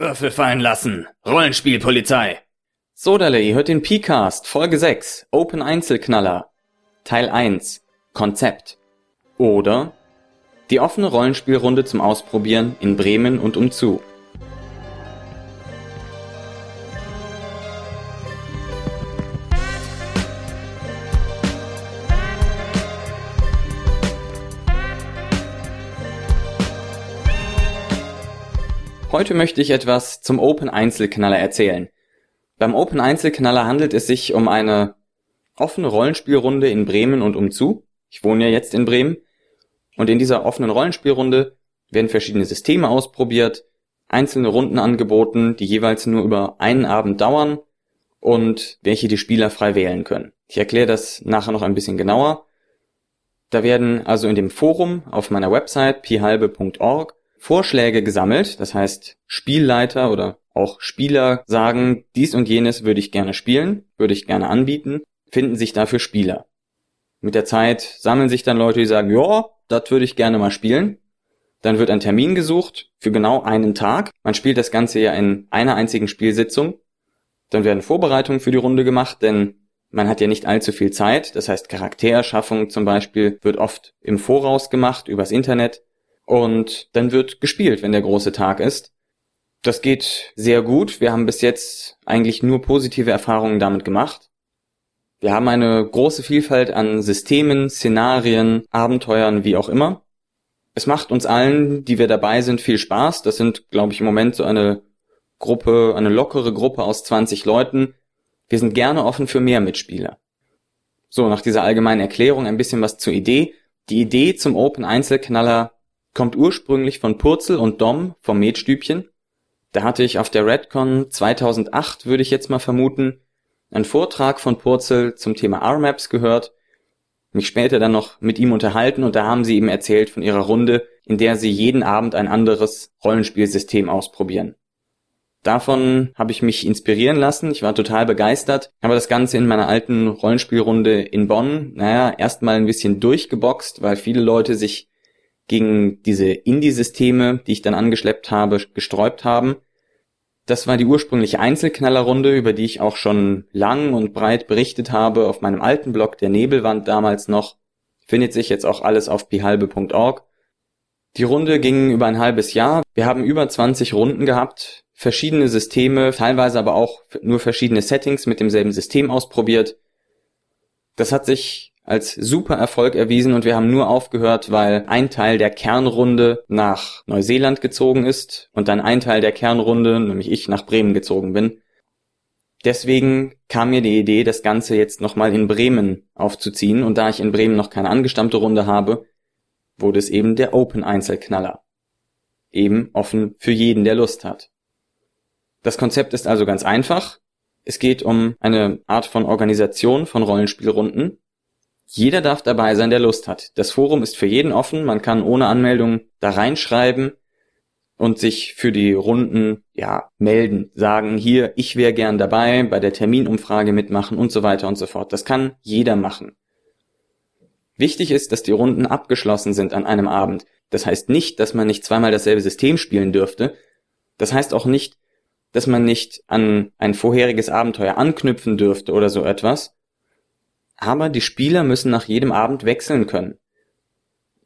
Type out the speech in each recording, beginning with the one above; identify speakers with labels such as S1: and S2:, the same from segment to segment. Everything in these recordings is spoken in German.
S1: Würfel fallen lassen. Rollenspielpolizei.
S2: Sodale, ihr hört den P-Cast, Folge 6, Open Einzelknaller. Teil 1, Konzept. Oder die offene Rollenspielrunde zum Ausprobieren in Bremen und umzu. Heute möchte ich etwas zum Open Einzelknaller erzählen. Beim Open Einzelknaller handelt es sich um eine offene Rollenspielrunde in Bremen und umzu. Ich wohne ja jetzt in Bremen. Und in dieser offenen Rollenspielrunde werden verschiedene Systeme ausprobiert, einzelne Runden angeboten, die jeweils nur über einen Abend dauern und welche die Spieler frei wählen können. Ich erkläre das nachher noch ein bisschen genauer. Da werden also in dem Forum auf meiner Website pihalbe.org Vorschläge gesammelt. Das heißt, Spielleiter oder auch Spieler sagen, dies und jenes würde ich gerne spielen, würde ich gerne anbieten, finden sich dafür Spieler. Mit der Zeit sammeln sich dann Leute, die sagen, ja, das würde ich gerne mal spielen. Dann wird ein Termin gesucht für genau einen Tag. Man spielt das Ganze ja in einer einzigen Spielsitzung. Dann werden Vorbereitungen für die Runde gemacht, denn man hat ja nicht allzu viel Zeit. Das heißt, Charaktererschaffung zum Beispiel wird oft im Voraus gemacht, übers Internet. Und dann wird gespielt, wenn der große Tag ist. Das geht sehr gut. Wir haben bis jetzt eigentlich nur positive Erfahrungen damit gemacht. Wir haben eine große Vielfalt an Systemen, Szenarien, Abenteuern, wie auch immer. Es macht uns allen, die wir dabei sind, viel Spaß. Das sind, glaube ich, im Moment so eine Gruppe, eine lockere Gruppe aus 20 Leuten. Wir sind gerne offen für mehr Mitspieler. So, nach dieser allgemeinen Erklärung ein bisschen was zur Idee. Die Idee zum Open Einzelknaller kommt ursprünglich von Purzel und Dom vom Metstübchen. Da hatte ich auf der Redcon 2008, würde ich jetzt mal vermuten, einen Vortrag von Purzel zum Thema R-Maps gehört, mich später dann noch mit ihm unterhalten und da haben sie ihm erzählt von ihrer Runde, in der sie jeden Abend ein anderes Rollenspielsystem ausprobieren. Davon habe ich mich inspirieren lassen, ich war total begeistert, habe das Ganze in meiner alten Rollenspielrunde in Bonn, naja, erstmal ein bisschen durchgeboxt, weil viele Leute sich gegen diese Indie-Systeme, die ich dann angeschleppt habe, gesträubt haben. Das war die ursprüngliche Einzelknallerrunde, über die ich auch schon lang und breit berichtet habe auf meinem alten Blog der Nebelwand damals noch. Findet sich jetzt auch alles auf pihalbe.org. Die Runde ging über ein halbes Jahr. Wir haben über 20 Runden gehabt, verschiedene Systeme, teilweise aber auch nur verschiedene Settings mit demselben System ausprobiert. Das hat sich als super Erfolg erwiesen und wir haben nur aufgehört, weil ein Teil der Kernrunde nach Neuseeland gezogen ist und dann ein Teil der Kernrunde, nämlich ich, nach Bremen gezogen bin. Deswegen kam mir die Idee, das Ganze jetzt nochmal in Bremen aufzuziehen und da ich in Bremen noch keine angestammte Runde habe, wurde es eben der Open Einzelknaller. Eben offen für jeden, der Lust hat. Das Konzept ist also ganz einfach. Es geht um eine Art von Organisation von Rollenspielrunden, jeder darf dabei sein, der Lust hat. Das Forum ist für jeden offen, man kann ohne Anmeldung da reinschreiben und sich für die Runden ja melden, sagen hier, ich wäre gern dabei, bei der Terminumfrage mitmachen und so weiter und so fort. Das kann jeder machen. Wichtig ist, dass die Runden abgeschlossen sind an einem Abend. Das heißt nicht, dass man nicht zweimal dasselbe System spielen dürfte. Das heißt auch nicht, dass man nicht an ein vorheriges Abenteuer anknüpfen dürfte oder so etwas aber die Spieler müssen nach jedem Abend wechseln können.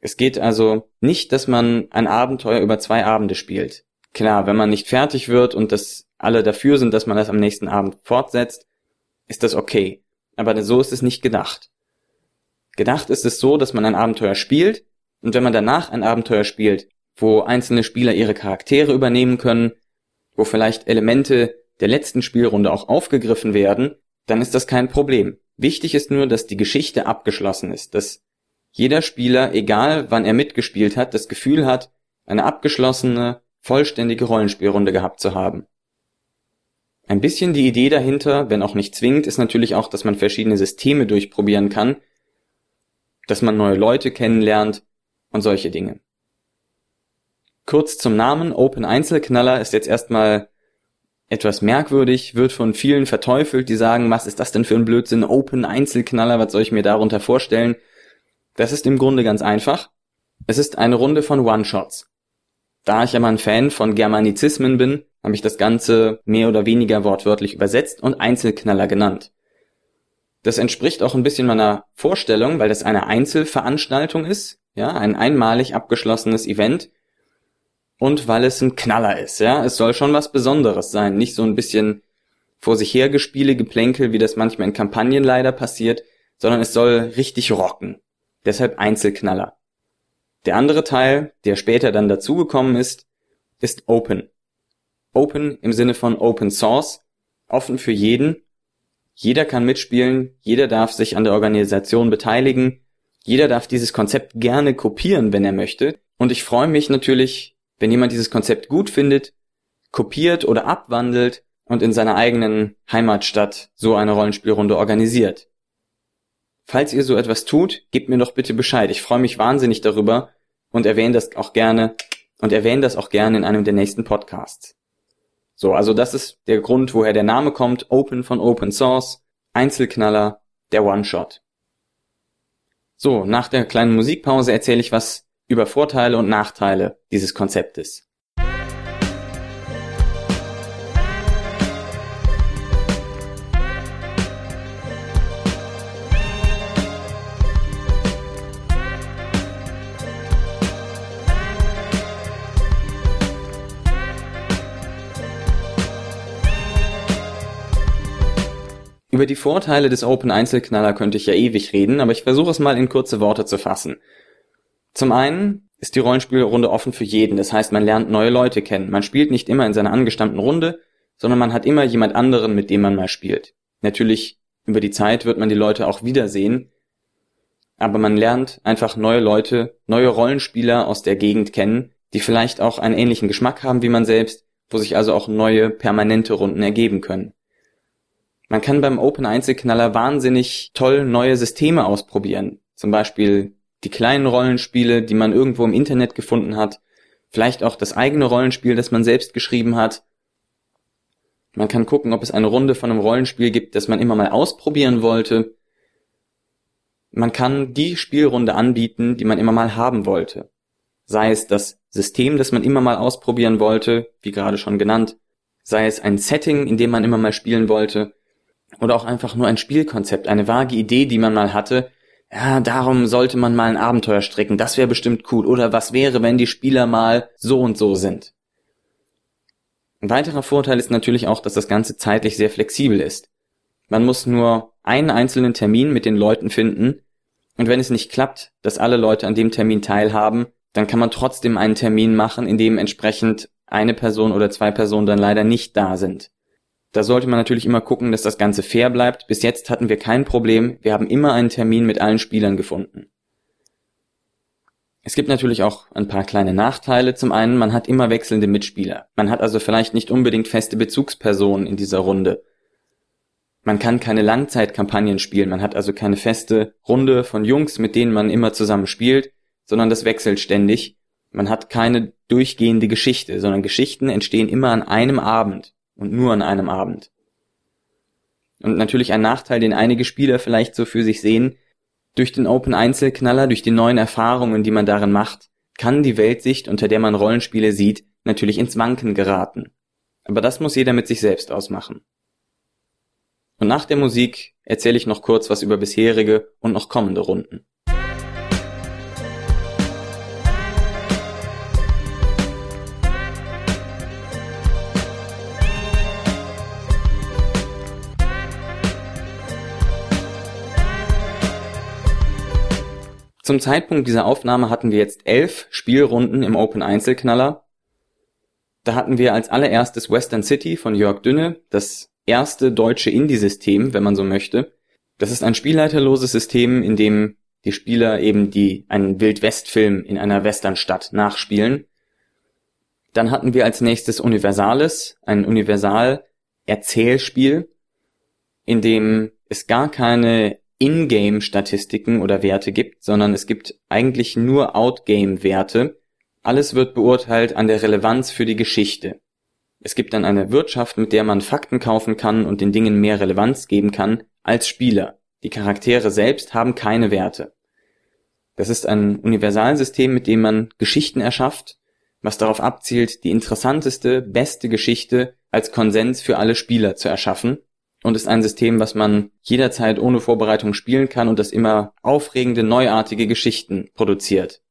S2: Es geht also nicht, dass man ein Abenteuer über zwei Abende spielt. Klar, wenn man nicht fertig wird und dass alle dafür sind, dass man das am nächsten Abend fortsetzt, ist das okay. Aber so ist es nicht gedacht. Gedacht ist es so, dass man ein Abenteuer spielt und wenn man danach ein Abenteuer spielt, wo einzelne Spieler ihre Charaktere übernehmen können, wo vielleicht Elemente der letzten Spielrunde auch aufgegriffen werden, dann ist das kein Problem. Wichtig ist nur, dass die Geschichte abgeschlossen ist, dass jeder Spieler, egal wann er mitgespielt hat, das Gefühl hat, eine abgeschlossene, vollständige Rollenspielrunde gehabt zu haben. Ein bisschen die Idee dahinter, wenn auch nicht zwingend, ist natürlich auch, dass man verschiedene Systeme durchprobieren kann, dass man neue Leute kennenlernt und solche Dinge. Kurz zum Namen Open Einzelknaller ist jetzt erstmal etwas merkwürdig, wird von vielen verteufelt, die sagen, was ist das denn für ein Blödsinn, Open Einzelknaller, was soll ich mir darunter vorstellen? Das ist im Grunde ganz einfach. Es ist eine Runde von One-Shots. Da ich aber ein Fan von Germanizismen bin, habe ich das Ganze mehr oder weniger wortwörtlich übersetzt und Einzelknaller genannt. Das entspricht auch ein bisschen meiner Vorstellung, weil das eine Einzelveranstaltung ist, ja, ein einmalig abgeschlossenes Event und weil es ein Knaller ist, ja. Es soll schon was Besonderes sein, nicht so ein bisschen vor sich hergespiele, Geplänkel, wie das manchmal in Kampagnen leider passiert, sondern es soll richtig rocken. Deshalb Einzelknaller. Der andere Teil, der später dann dazugekommen ist, ist Open. Open im Sinne von Open Source, offen für jeden. Jeder kann mitspielen, jeder darf sich an der Organisation beteiligen, jeder darf dieses Konzept gerne kopieren, wenn er möchte. Und ich freue mich natürlich, wenn jemand dieses Konzept gut findet, kopiert oder abwandelt und in seiner eigenen Heimatstadt so eine Rollenspielrunde organisiert. Falls ihr so etwas tut, gebt mir doch bitte Bescheid. Ich freue mich wahnsinnig darüber und erwähne das auch gerne und erwähne das auch gerne in einem der nächsten Podcasts. So, also das ist der Grund, woher der Name kommt. Open von Open Source, Einzelknaller, der One-Shot. So, nach der kleinen Musikpause erzähle ich was über Vorteile und Nachteile dieses Konzeptes. Über die Vorteile des Open Einzelknaller könnte ich ja ewig reden, aber ich versuche es mal in kurze Worte zu fassen. Zum einen ist die Rollenspielrunde offen für jeden, das heißt, man lernt neue Leute kennen. Man spielt nicht immer in seiner angestammten Runde, sondern man hat immer jemand anderen, mit dem man mal spielt. Natürlich, über die Zeit wird man die Leute auch wiedersehen, aber man lernt einfach neue Leute, neue Rollenspieler aus der Gegend kennen, die vielleicht auch einen ähnlichen Geschmack haben wie man selbst, wo sich also auch neue permanente Runden ergeben können. Man kann beim Open Einzelknaller wahnsinnig toll neue Systeme ausprobieren. Zum Beispiel die kleinen Rollenspiele, die man irgendwo im Internet gefunden hat. Vielleicht auch das eigene Rollenspiel, das man selbst geschrieben hat. Man kann gucken, ob es eine Runde von einem Rollenspiel gibt, das man immer mal ausprobieren wollte. Man kann die Spielrunde anbieten, die man immer mal haben wollte. Sei es das System, das man immer mal ausprobieren wollte, wie gerade schon genannt, sei es ein Setting, in dem man immer mal spielen wollte, oder auch einfach nur ein Spielkonzept, eine vage Idee, die man mal hatte. Ja, darum sollte man mal ein Abenteuer stricken, das wäre bestimmt cool. Oder was wäre, wenn die Spieler mal so und so sind. Ein weiterer Vorteil ist natürlich auch, dass das Ganze zeitlich sehr flexibel ist. Man muss nur einen einzelnen Termin mit den Leuten finden, und wenn es nicht klappt, dass alle Leute an dem Termin teilhaben, dann kann man trotzdem einen Termin machen, in dem entsprechend eine Person oder zwei Personen dann leider nicht da sind. Da sollte man natürlich immer gucken, dass das Ganze fair bleibt. Bis jetzt hatten wir kein Problem. Wir haben immer einen Termin mit allen Spielern gefunden. Es gibt natürlich auch ein paar kleine Nachteile. Zum einen, man hat immer wechselnde Mitspieler. Man hat also vielleicht nicht unbedingt feste Bezugspersonen in dieser Runde. Man kann keine Langzeitkampagnen spielen. Man hat also keine feste Runde von Jungs, mit denen man immer zusammen spielt, sondern das wechselt ständig. Man hat keine durchgehende Geschichte, sondern Geschichten entstehen immer an einem Abend und nur an einem Abend. Und natürlich ein Nachteil, den einige Spieler vielleicht so für sich sehen, durch den Open Einzelknaller, durch die neuen Erfahrungen, die man darin macht, kann die Weltsicht, unter der man Rollenspiele sieht, natürlich ins Wanken geraten. Aber das muss jeder mit sich selbst ausmachen. Und nach der Musik erzähle ich noch kurz was über bisherige und noch kommende Runden. Zum Zeitpunkt dieser Aufnahme hatten wir jetzt elf Spielrunden im Open Einzelknaller. Da hatten wir als allererstes Western City von Jörg Dünne, das erste deutsche Indie-System, wenn man so möchte. Das ist ein spielleiterloses System, in dem die Spieler eben die einen Wildwest-Film in einer Westernstadt nachspielen. Dann hatten wir als nächstes Universales, ein Universal-Erzählspiel, in dem es gar keine Ingame-Statistiken oder Werte gibt, sondern es gibt eigentlich nur Outgame-Werte. Alles wird beurteilt an der Relevanz für die Geschichte. Es gibt dann eine Wirtschaft, mit der man Fakten kaufen kann und den Dingen mehr Relevanz geben kann als Spieler. Die Charaktere selbst haben keine Werte. Das ist ein Universalsystem, mit dem man Geschichten erschafft was darauf abzielt, die interessanteste, beste Geschichte als Konsens für alle Spieler zu erschaffen und ist ein System, was man jederzeit ohne Vorbereitung spielen kann und das immer aufregende, neuartige Geschichten produziert.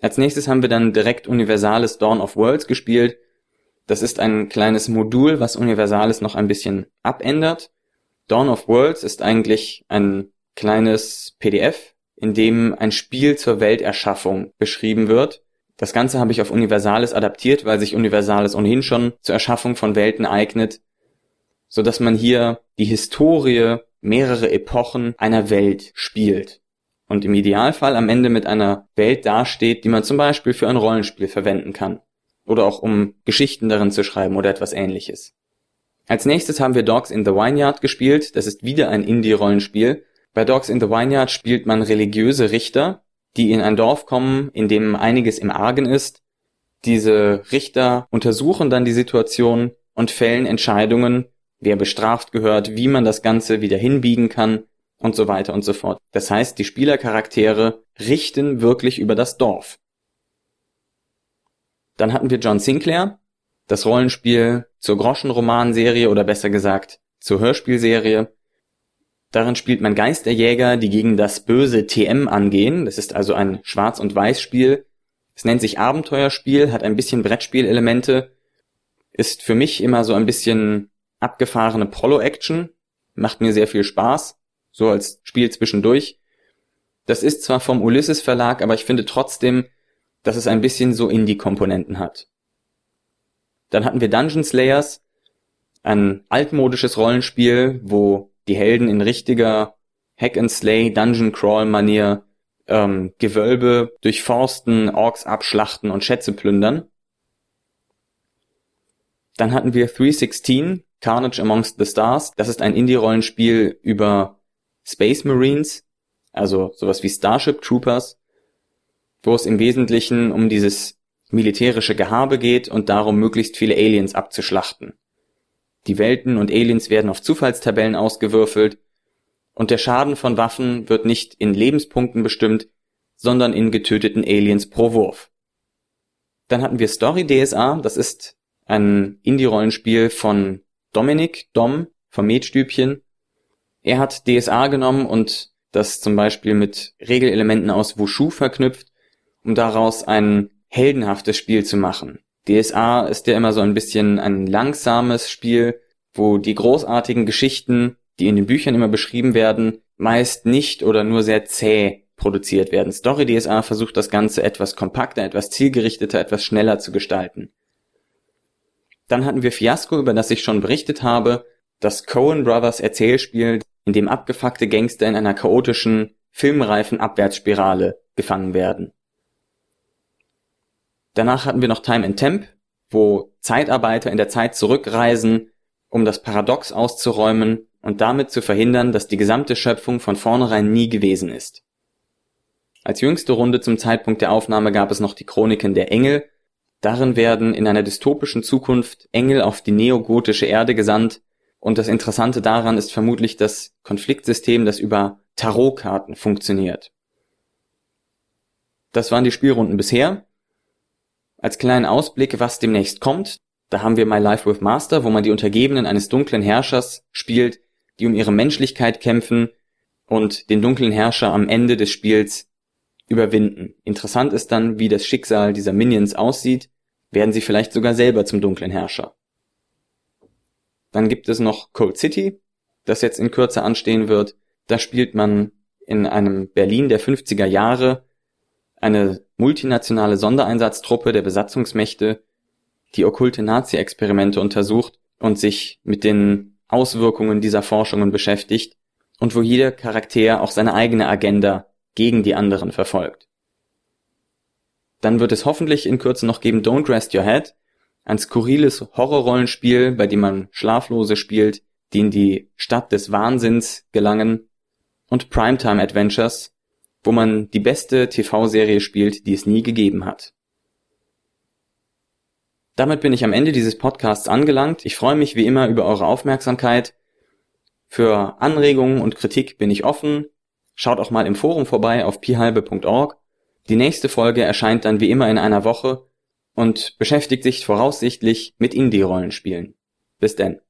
S2: Als nächstes haben wir dann direkt Universales Dawn of Worlds gespielt. Das ist ein kleines Modul, was Universales noch ein bisschen abändert. Dawn of Worlds ist eigentlich ein kleines PDF, in dem ein Spiel zur Welterschaffung beschrieben wird. Das Ganze habe ich auf Universales adaptiert, weil sich Universales ohnehin schon zur Erschaffung von Welten eignet, so dass man hier die Historie mehrere Epochen einer Welt spielt und im Idealfall am Ende mit einer Welt dasteht, die man zum Beispiel für ein Rollenspiel verwenden kann oder auch um Geschichten darin zu schreiben oder etwas ähnliches. Als nächstes haben wir Dogs in the Vineyard gespielt. Das ist wieder ein Indie-Rollenspiel. Bei Dogs in the Vineyard spielt man religiöse Richter, die in ein Dorf kommen, in dem einiges im Argen ist. Diese Richter untersuchen dann die Situation und fällen Entscheidungen, wer bestraft gehört, wie man das Ganze wieder hinbiegen kann und so weiter und so fort. Das heißt, die Spielercharaktere richten wirklich über das Dorf. Dann hatten wir John Sinclair, das Rollenspiel zur Groschenromanserie oder besser gesagt zur Hörspielserie. Darin spielt man Geisterjäger, die gegen das böse TM angehen. Das ist also ein Schwarz- und Weiß-Spiel. Es nennt sich Abenteuerspiel, hat ein bisschen Brettspielelemente, ist für mich immer so ein bisschen abgefahrene Prolo-Action, macht mir sehr viel Spaß, so als Spiel zwischendurch. Das ist zwar vom Ulysses Verlag, aber ich finde trotzdem, dass es ein bisschen so Indie-Komponenten hat. Dann hatten wir Dungeon Slayers, ein altmodisches Rollenspiel, wo die Helden in richtiger Hack and Slay Dungeon Crawl Manier ähm, Gewölbe durchforsten, Orks abschlachten und Schätze plündern. Dann hatten wir 316, Carnage Amongst the Stars. Das ist ein Indie-Rollenspiel über Space Marines, also sowas wie Starship Troopers, wo es im Wesentlichen um dieses militärische Gehabe geht und darum, möglichst viele Aliens abzuschlachten. Die Welten und Aliens werden auf Zufallstabellen ausgewürfelt und der Schaden von Waffen wird nicht in Lebenspunkten bestimmt, sondern in getöteten Aliens pro Wurf. Dann hatten wir Story DSA, das ist ein Indie-Rollenspiel von Dominik Dom vom Metstübchen. Er hat DSA genommen und das zum Beispiel mit Regelelementen aus Wushu verknüpft, um daraus ein heldenhaftes Spiel zu machen. DSA ist ja immer so ein bisschen ein langsames Spiel, wo die großartigen Geschichten, die in den Büchern immer beschrieben werden, meist nicht oder nur sehr zäh produziert werden. Story DSA versucht das Ganze etwas kompakter, etwas zielgerichteter, etwas schneller zu gestalten. Dann hatten wir Fiasco, über das ich schon berichtet habe, das Coen Brothers Erzählspiel, in dem abgefuckte Gangster in einer chaotischen, filmreifen Abwärtsspirale gefangen werden. Danach hatten wir noch Time and Temp, wo Zeitarbeiter in der Zeit zurückreisen, um das Paradox auszuräumen und damit zu verhindern, dass die gesamte Schöpfung von vornherein nie gewesen ist. Als jüngste Runde zum Zeitpunkt der Aufnahme gab es noch die Chroniken der Engel. Darin werden in einer dystopischen Zukunft Engel auf die neogotische Erde gesandt und das Interessante daran ist vermutlich das Konfliktsystem, das über Tarotkarten funktioniert. Das waren die Spielrunden bisher. Als kleinen Ausblick, was demnächst kommt, da haben wir My Life with Master, wo man die Untergebenen eines dunklen Herrschers spielt, die um ihre Menschlichkeit kämpfen und den dunklen Herrscher am Ende des Spiels überwinden. Interessant ist dann, wie das Schicksal dieser Minions aussieht. Werden sie vielleicht sogar selber zum dunklen Herrscher. Dann gibt es noch Cold City, das jetzt in Kürze anstehen wird. Da spielt man in einem Berlin der 50er Jahre eine multinationale Sondereinsatztruppe der Besatzungsmächte, die okkulte Nazi-Experimente untersucht und sich mit den Auswirkungen dieser Forschungen beschäftigt und wo jeder Charakter auch seine eigene Agenda gegen die anderen verfolgt. Dann wird es hoffentlich in Kürze noch geben Don't Rest Your Head, ein skurriles Horrorrollenspiel, bei dem man Schlaflose spielt, die in die Stadt des Wahnsinns gelangen, und Primetime Adventures, wo man die beste TV-Serie spielt, die es nie gegeben hat. Damit bin ich am Ende dieses Podcasts angelangt. Ich freue mich wie immer über eure Aufmerksamkeit. Für Anregungen und Kritik bin ich offen. Schaut auch mal im Forum vorbei auf pihalbe.org. Die nächste Folge erscheint dann wie immer in einer Woche und beschäftigt sich voraussichtlich mit Indie-Rollenspielen. Bis denn.